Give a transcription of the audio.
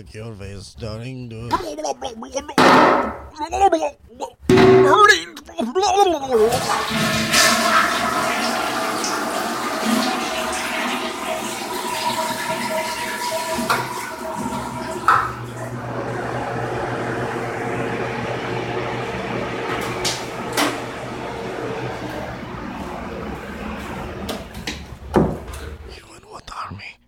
fuck your face. You in what army?